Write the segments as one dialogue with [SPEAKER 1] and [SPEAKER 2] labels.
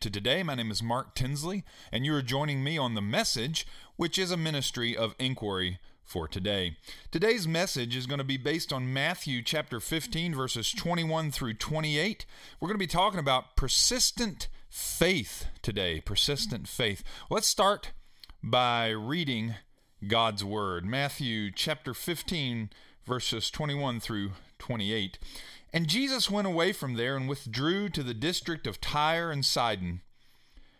[SPEAKER 1] to to today. My name is Mark Tinsley, and you are joining me on The Message, which is a ministry of inquiry for today. Today's message is going to be based on Matthew chapter 15, verses 21 through 28. We're going to be talking about persistent faith today. Persistent faith. Let's start by reading God's Word. Matthew chapter 15, verses 21 through 28. And Jesus went away from there and withdrew to the district of Tyre and Sidon.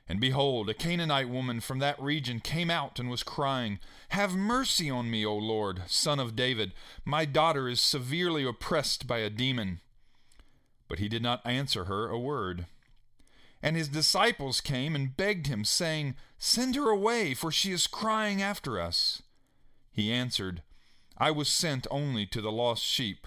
[SPEAKER 1] And behold, a Canaanite woman from that region came out and was crying, Have mercy on me, O Lord, son of David. My daughter is severely oppressed by a demon. But he did not answer her a word. And his disciples came and begged him, saying, Send her away, for she is crying after us. He answered, I was sent only to the lost sheep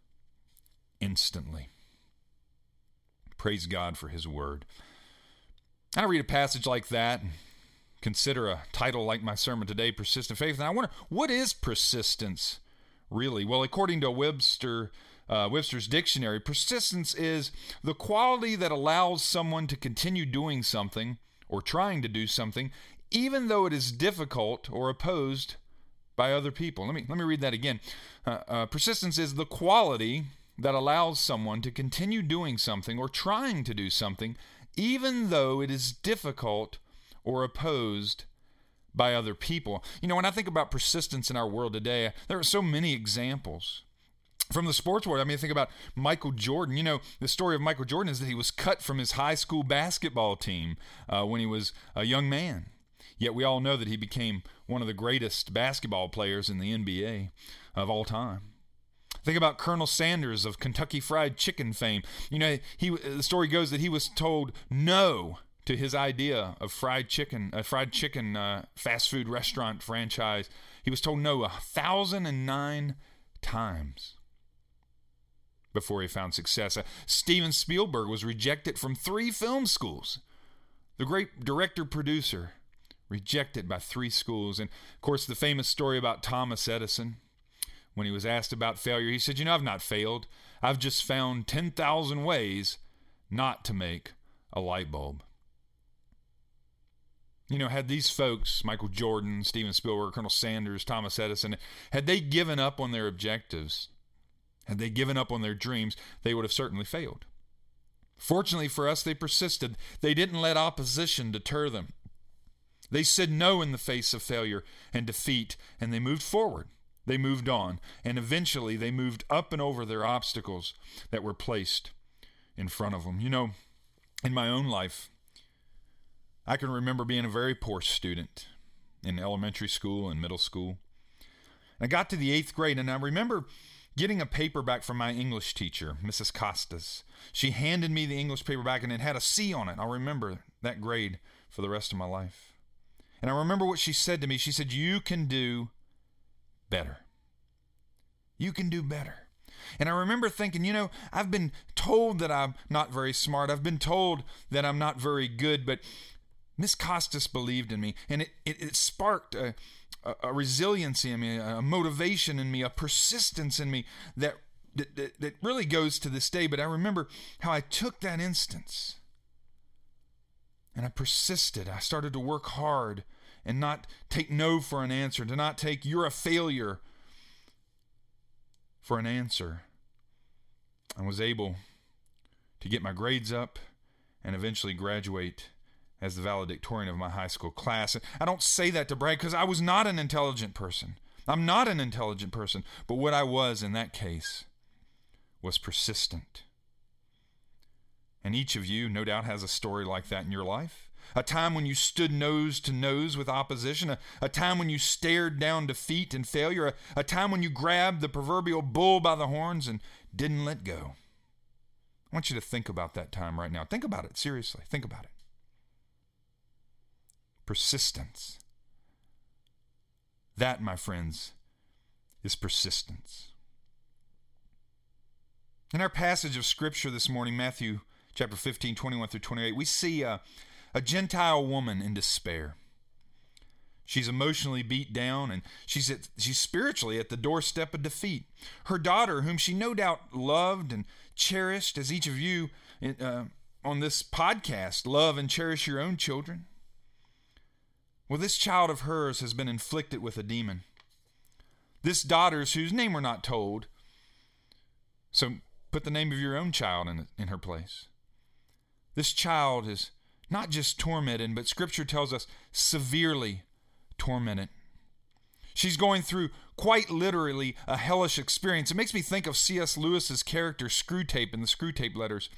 [SPEAKER 1] instantly. Praise God for His Word. I read a passage like that and consider a title like my sermon today, Persistent Faith. And I wonder, what is persistence really? Well, according to Webster, uh, Webster's dictionary, persistence is the quality that allows someone to continue doing something or trying to do something, even though it is difficult or opposed by other people. Let me let me read that again. Uh, uh, persistence is the quality that allows someone to continue doing something or trying to do something, even though it is difficult or opposed by other people. You know, when I think about persistence in our world today, there are so many examples. From the sports world, I mean, think about Michael Jordan. You know, the story of Michael Jordan is that he was cut from his high school basketball team uh, when he was a young man. Yet we all know that he became one of the greatest basketball players in the NBA of all time. Think about Colonel Sanders of Kentucky Fried Chicken fame. You know, he the story goes that he was told no to his idea of fried chicken, a fried chicken uh, fast food restaurant franchise. He was told no a thousand and nine times before he found success. Uh, Steven Spielberg was rejected from three film schools. The great director producer rejected by three schools, and of course the famous story about Thomas Edison when he was asked about failure, he said, You know, I've not failed. I've just found 10,000 ways not to make a light bulb. You know, had these folks, Michael Jordan, Steven Spielberg, Colonel Sanders, Thomas Edison, had they given up on their objectives, had they given up on their dreams, they would have certainly failed. Fortunately for us, they persisted. They didn't let opposition deter them. They said no in the face of failure and defeat, and they moved forward. They moved on, and eventually they moved up and over their obstacles that were placed in front of them. You know, in my own life, I can remember being a very poor student in elementary school and middle school. I got to the eighth grade, and I remember getting a paperback from my English teacher, Mrs. Costas. She handed me the English paperback, and it had a C on it. I'll remember that grade for the rest of my life. And I remember what she said to me. She said, You can do better. You can do better. And I remember thinking, you know, I've been told that I'm not very smart. I've been told that I'm not very good, but Miss Costas believed in me, and it, it, it sparked a, a, a, resiliency in me, a motivation in me, a persistence in me that, that, that, that really goes to this day. But I remember how I took that instance and I persisted. I started to work hard and not take no for an answer, to not take you're a failure for an answer. I was able to get my grades up and eventually graduate as the valedictorian of my high school class. I don't say that to brag because I was not an intelligent person. I'm not an intelligent person, but what I was in that case was persistent. And each of you, no doubt, has a story like that in your life a time when you stood nose to nose with opposition, a, a time when you stared down defeat and failure, a, a time when you grabbed the proverbial bull by the horns and didn't let go. I want you to think about that time right now. Think about it seriously. Think about it. Persistence. That, my friends, is persistence. In our passage of Scripture this morning, Matthew chapter 15, 21 through 28, we see a, a Gentile woman in despair. She's emotionally beat down and she's, at, she's spiritually at the doorstep of defeat. Her daughter, whom she no doubt loved and cherished, as each of you uh, on this podcast love and cherish your own children. Well, this child of hers has been inflicted with a demon. This daughter's, whose name we're not told, so put the name of your own child in, in her place. This child is not just tormented, but Scripture tells us severely tormented. She's going through quite literally a hellish experience. It makes me think of C.S. Lewis's character Screwtape in the Screwtape letters.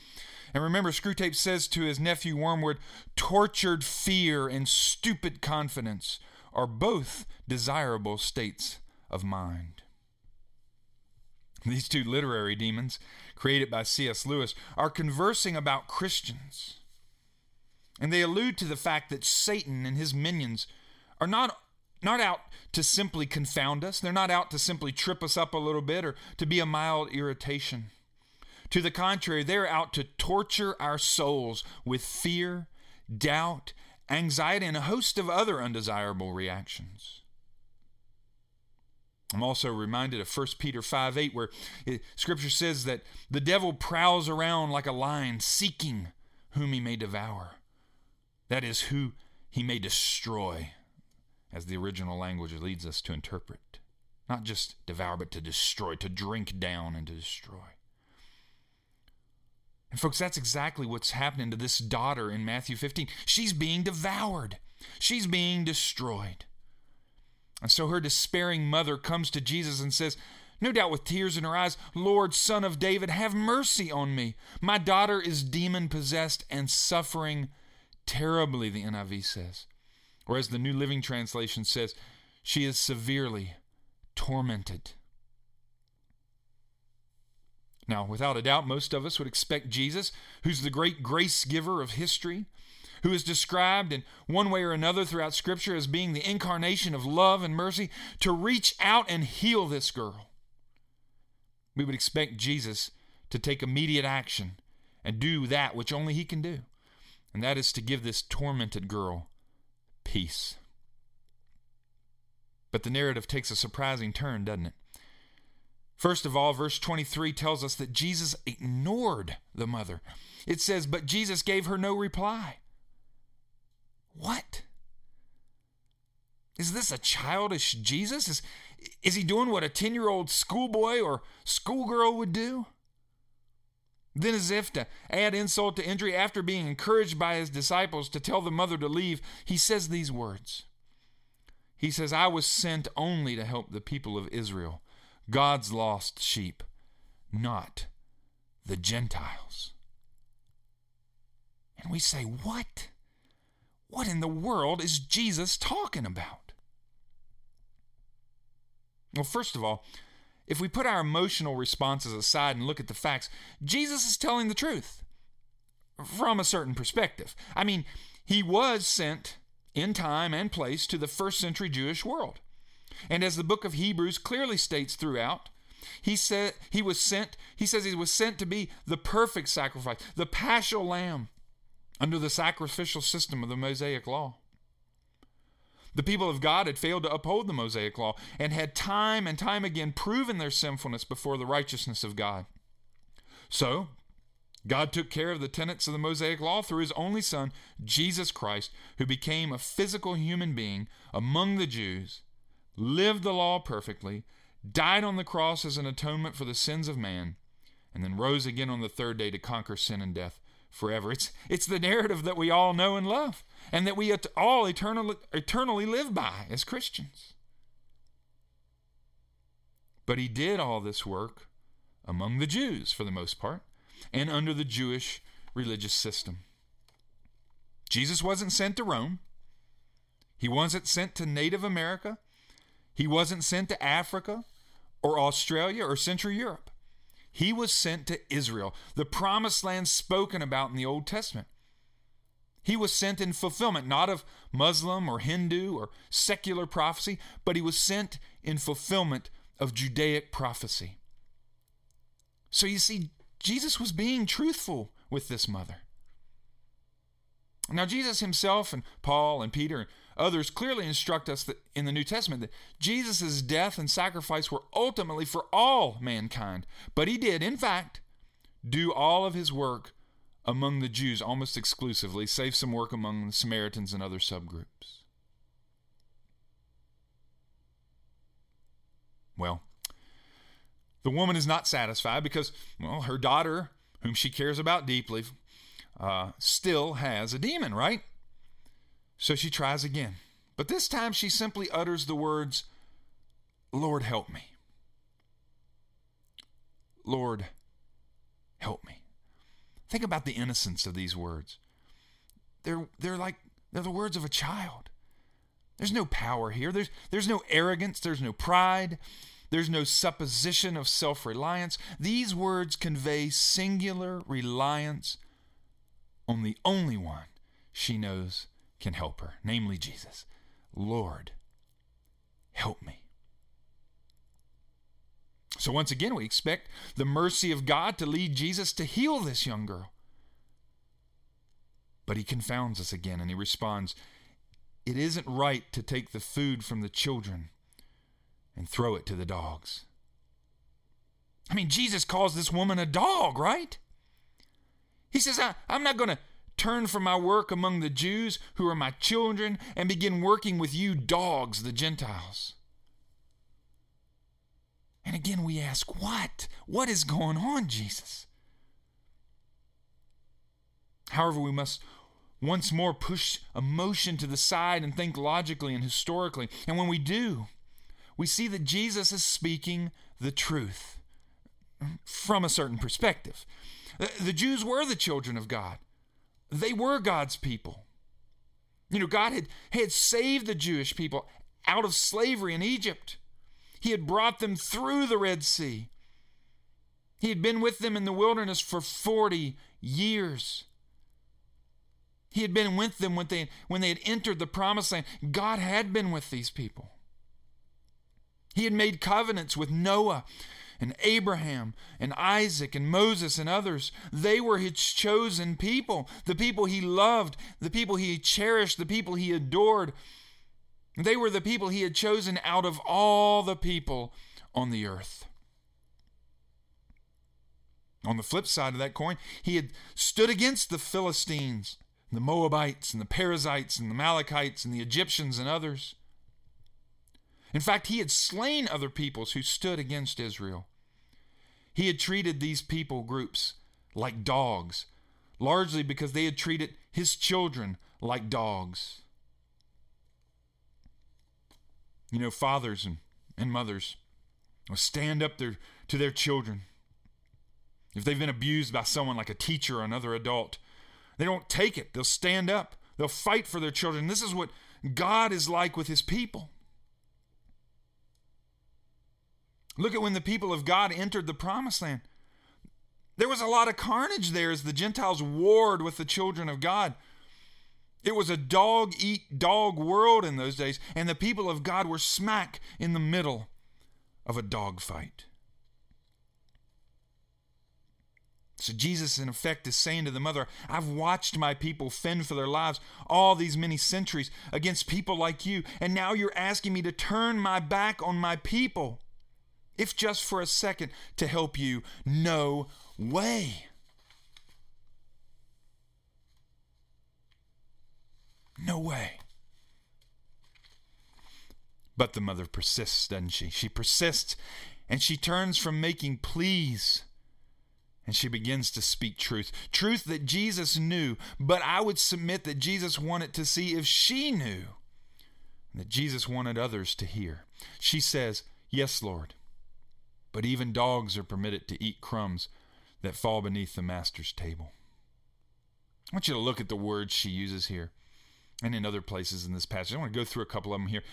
[SPEAKER 1] And remember, Screwtape says to his nephew Wormwood, tortured fear and stupid confidence are both desirable states of mind. These two literary demons, created by C.S. Lewis, are conversing about Christians. And they allude to the fact that Satan and his minions are not not out to simply confound us. They're not out to simply trip us up a little bit or to be a mild irritation. To the contrary, they're out to torture our souls with fear, doubt, anxiety, and a host of other undesirable reactions. I'm also reminded of 1 Peter 5 8, where it, Scripture says that the devil prowls around like a lion, seeking whom he may devour. That is, who he may destroy as the original language leads us to interpret. Not just devour, but to destroy, to drink down and to destroy. And, folks, that's exactly what's happening to this daughter in Matthew 15. She's being devoured, she's being destroyed. And so her despairing mother comes to Jesus and says, no doubt with tears in her eyes, Lord, Son of David, have mercy on me. My daughter is demon possessed and suffering terribly, the NIV says. Or as the New Living Translation says, she is severely tormented. Now, without a doubt, most of us would expect Jesus, who's the great grace giver of history, who is described in one way or another throughout Scripture as being the incarnation of love and mercy, to reach out and heal this girl. We would expect Jesus to take immediate action and do that which only He can do, and that is to give this tormented girl peace. But the narrative takes a surprising turn, doesn't it? First of all, verse 23 tells us that Jesus ignored the mother. It says, But Jesus gave her no reply. What? Is this a childish Jesus? Is, is he doing what a 10 year old schoolboy or schoolgirl would do? Then, as if to add insult to injury, after being encouraged by his disciples to tell the mother to leave, he says these words. He says, I was sent only to help the people of Israel, God's lost sheep, not the Gentiles. And we say, What? What in the world is Jesus talking about? Well, first of all, if we put our emotional responses aside and look at the facts, Jesus is telling the truth from a certain perspective. I mean, he was sent in time and place to the first century Jewish world. And as the book of Hebrews clearly states throughout, he said he was sent, he says he was sent to be the perfect sacrifice, the paschal lamb under the sacrificial system of the Mosaic law. The people of God had failed to uphold the Mosaic law and had time and time again proven their sinfulness before the righteousness of God. So, God took care of the tenets of the Mosaic law through his only Son, Jesus Christ, who became a physical human being among the Jews, lived the law perfectly, died on the cross as an atonement for the sins of man, and then rose again on the third day to conquer sin and death forever. It's, it's the narrative that we all know and love and that we all eternally, eternally live by as Christians. But he did all this work among the Jews for the most part and under the Jewish religious system. Jesus wasn't sent to Rome. He wasn't sent to Native America. He wasn't sent to Africa or Australia or Central Europe. He was sent to Israel, the promised land spoken about in the Old Testament. He was sent in fulfillment, not of Muslim or Hindu or secular prophecy, but he was sent in fulfillment of Judaic prophecy. So you see, Jesus was being truthful with this mother. Now, Jesus himself and Paul and Peter and others clearly instruct us that in the New Testament that Jesus' death and sacrifice were ultimately for all mankind. But he did, in fact, do all of his work among the Jews almost exclusively, save some work among the Samaritans and other subgroups. Well, the woman is not satisfied because, well, her daughter, whom she cares about deeply, uh, still has a demon, right? So she tries again. But this time she simply utters the words, Lord, help me. Lord, help me. Think about the innocence of these words. They're, they're like, they're the words of a child. There's no power here. There's, there's no arrogance. There's no pride. There's no supposition of self reliance. These words convey singular reliance on the only one she knows can help her, namely Jesus. Lord, help me. So, once again, we expect the mercy of God to lead Jesus to heal this young girl. But he confounds us again and he responds, It isn't right to take the food from the children and throw it to the dogs. I mean, Jesus calls this woman a dog, right? He says, I, am not going to turn from my work among the Jews who are my children and begin working with you dogs, the Gentiles. And again, we ask, what? What is going on, Jesus? However, we must once more push emotion to the side and think logically and historically. And when we do, we see that Jesus is speaking the truth from a certain perspective. Uh, the Jews were the children of God, they were God's people. You know, God had, had saved the Jewish people out of slavery in Egypt. He had brought them through the Red Sea. He had been with them in the wilderness for 40 years. He had been with them when they, when they had entered the promised land. God had been with these people. He had made covenants with Noah and Abraham and Isaac and Moses and others. They were his chosen people, the people he loved, the people he cherished, the people he adored. They were the people he had chosen out of all the people on the earth. On the flip side of that coin, he had stood against the Philistines, the Moabites, and the Perizzites, and the Amalekites, and the Egyptians, and others. In fact, he had slain other peoples who stood against Israel. He had treated these people groups like dogs, largely because they had treated his children like dogs. You know, fathers and, and mothers will stand up their, to their children. If they've been abused by someone like a teacher or another adult, they don't take it. They'll stand up. They'll fight for their children. This is what God is like with his people. Look at when the people of God entered the promised land. There was a lot of carnage there as the Gentiles warred with the children of God. It was a dog eat dog world in those days, and the people of God were smack in the middle of a dog fight. So Jesus, in effect, is saying to the mother, I've watched my people fend for their lives all these many centuries against people like you, and now you're asking me to turn my back on my people, if just for a second, to help you. No way. No way. But the mother persists, doesn't she? She persists and she turns from making pleas and she begins to speak truth. Truth that Jesus knew, but I would submit that Jesus wanted to see if she knew, that Jesus wanted others to hear. She says, Yes, Lord, but even dogs are permitted to eat crumbs that fall beneath the master's table. I want you to look at the words she uses here and in other places in this passage. I want to go through a couple of them here.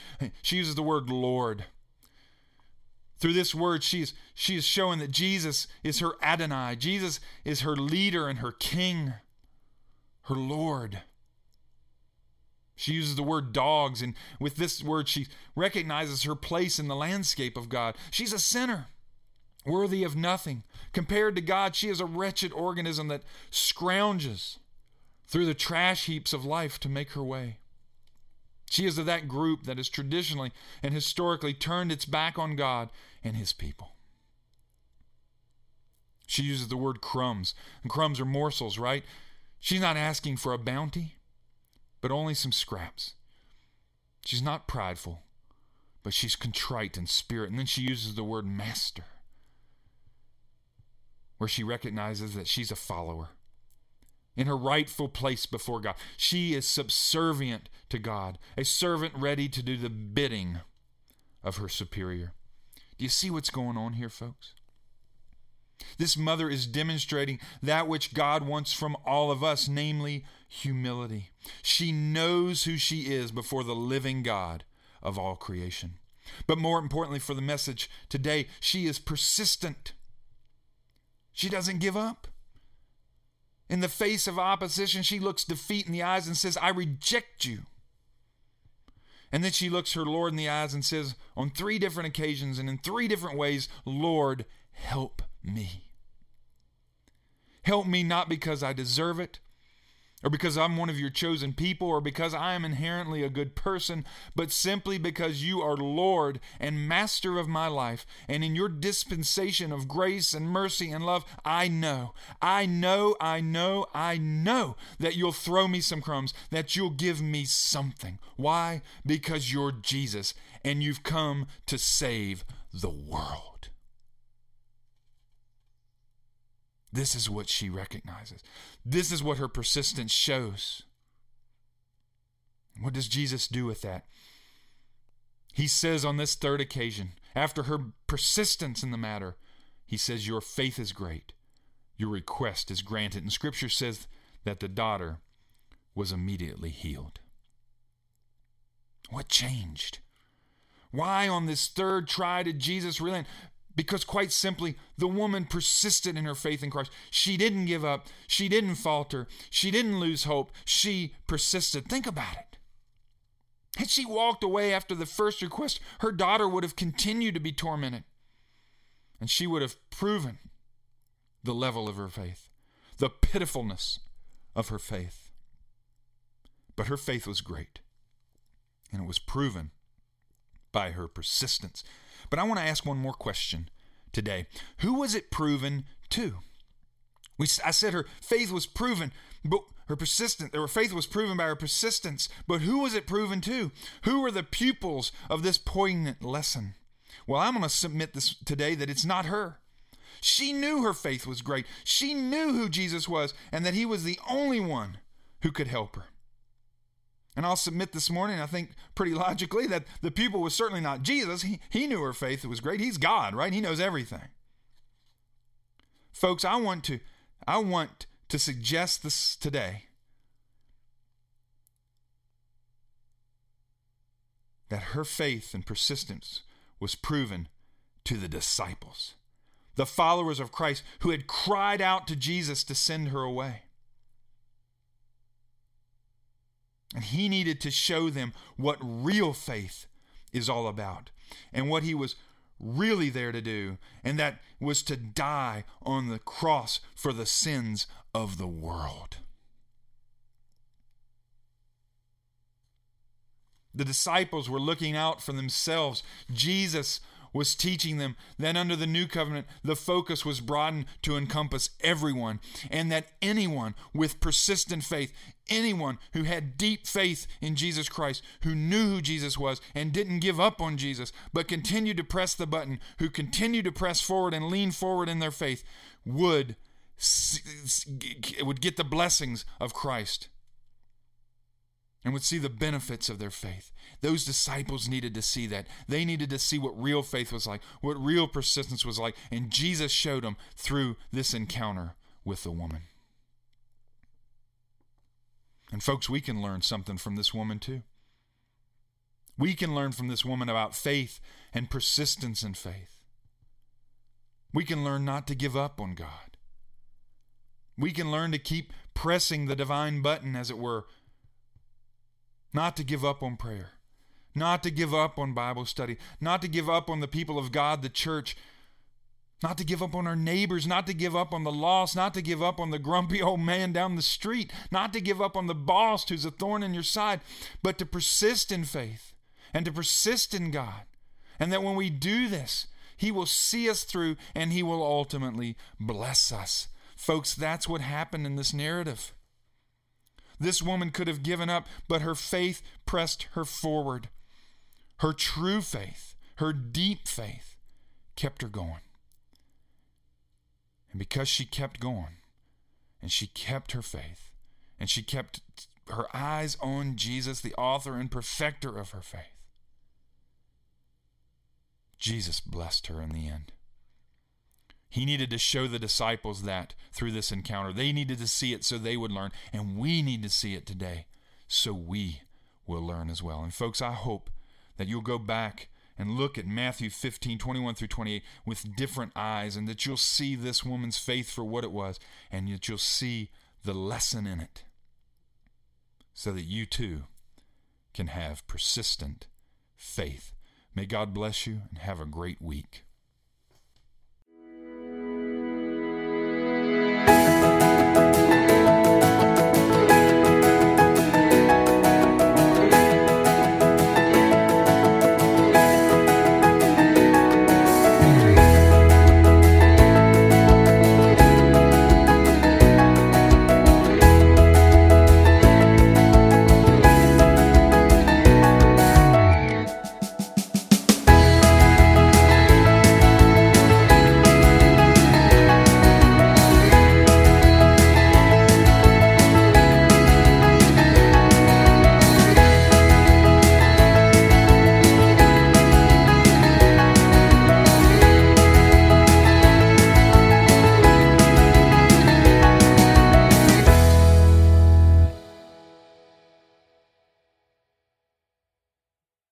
[SPEAKER 1] She uses the word Lord Through this word, she is, she is showing that Jesus is her Adonai. Jesus is her leader and her king, her Lord. She uses the word dogs, and with this word, she recognizes her place in the landscape of God. She's a sinner, worthy of nothing. Compared to God, she is a wretched organism that scrounges through the trash heaps of life to make her way. She is of that group that has traditionally and historically turned its back on God and his people. She uses the word crumbs, and crumbs are morsels, right? She's not asking for a bounty, but only some scraps. She's not prideful, but she's contrite in spirit. And then she uses the word master, where she recognizes that she's a follower in her rightful place before God. She is subservient to God, a servant ready to do the bidding of her superior. Do you see what's going on here, folks? This mother is demonstrating that which God wants from all of us, namely humility. She knows who she is before the living God of all creation. But more importantly, for the message today, she is persistent. She doesn't give up. In the face of opposition, she looks defeat in the eyes and says, I reject you. And then she looks her Lord in the eyes and says, on three different occasions and in three different ways, Lord, help me. Help me not because I deserve it, or because I'm one of your chosen people, or because I am inherently a good person, but simply because you are Lord and Master of my life. And in your dispensation of grace and mercy and love, I know, I know, I know, I know that you'll throw me some crumbs, that you'll give me something. Why? Because you're Jesus and you've come to save the world. This is what she recognizes. This is what her persistence shows. What does Jesus do with that? He says on this third occasion, after her persistence in the matter, he says, Your faith is great. Your request is granted. And Scripture says that the daughter was immediately healed. What changed? Why on this third try did Jesus relent? Because, quite simply, the woman persisted in her faith in Christ. She didn't give up. She didn't falter. She didn't lose hope. She persisted. Think about it. Had she walked away after the first request, her daughter would have continued to be tormented. And she would have proven the level of her faith, the pitifulness of her faith. But her faith was great, and it was proven by her persistence. But I want to ask one more question today. Who was it proven to? We, I said her faith was proven, but her persistence, her faith was proven by her persistence. But who was it proven to? Who were the pupils of this poignant lesson? Well, I'm going to submit this today that it's not her. She knew her faith was great. She knew who Jesus was and that he was the only one who could help her. And I'll submit this morning, I think pretty logically, that the pupil was certainly not Jesus. He, he knew her faith it was great. He's God, right? He knows everything. Folks, I want to I want to suggest this today that her faith and persistence was proven to the disciples, the followers of Christ who had cried out to Jesus to send her away. And he needed to show them what real faith is all about and what he was really there to do, and that was to die on the cross for the sins of the world. The disciples were looking out for themselves. Jesus was teaching them that under the new covenant, the focus was broadened to encompass everyone, and that anyone with persistent faith, anyone who had deep faith in Jesus Christ, who knew who Jesus was and didn't give up on Jesus, but continued to press the button, who continued to press forward and lean forward in their faith, would would get the blessings of Christ and would see the benefits of their faith. Those disciples needed to see that. They needed to see what real faith was like, what real persistence was like, and Jesus showed them through this encounter with the woman. And folks, we can learn something from this woman too. We can learn from this woman about faith and persistence in faith. We can learn not to give up on God. We can learn to keep pressing the divine button, as it were, not to give up on prayer, not to give up on Bible study, not to give up on the people of God, the church, not to give up on our neighbors, not to give up on the lost, not to give up on the grumpy old man down the street, not to give up on the boss who's a thorn in your side, but to persist in faith and to persist in God. And that when we do this, He will see us through and He will ultimately bless us. Folks, that's what happened in this narrative. This woman could have given up, but her faith pressed her forward. Her true faith, her deep faith, kept her going. And because she kept going, and she kept her faith, and she kept her eyes on Jesus, the author and perfecter of her faith, Jesus blessed her in the end. He needed to show the disciples that through this encounter. They needed to see it so they would learn, and we need to see it today so we will learn as well. And folks, I hope that you'll go back and look at Matthew 15, 21 through 28 with different eyes, and that you'll see this woman's faith for what it was, and that you'll see the lesson in it so that you too can have persistent faith. May God bless you and have a great week.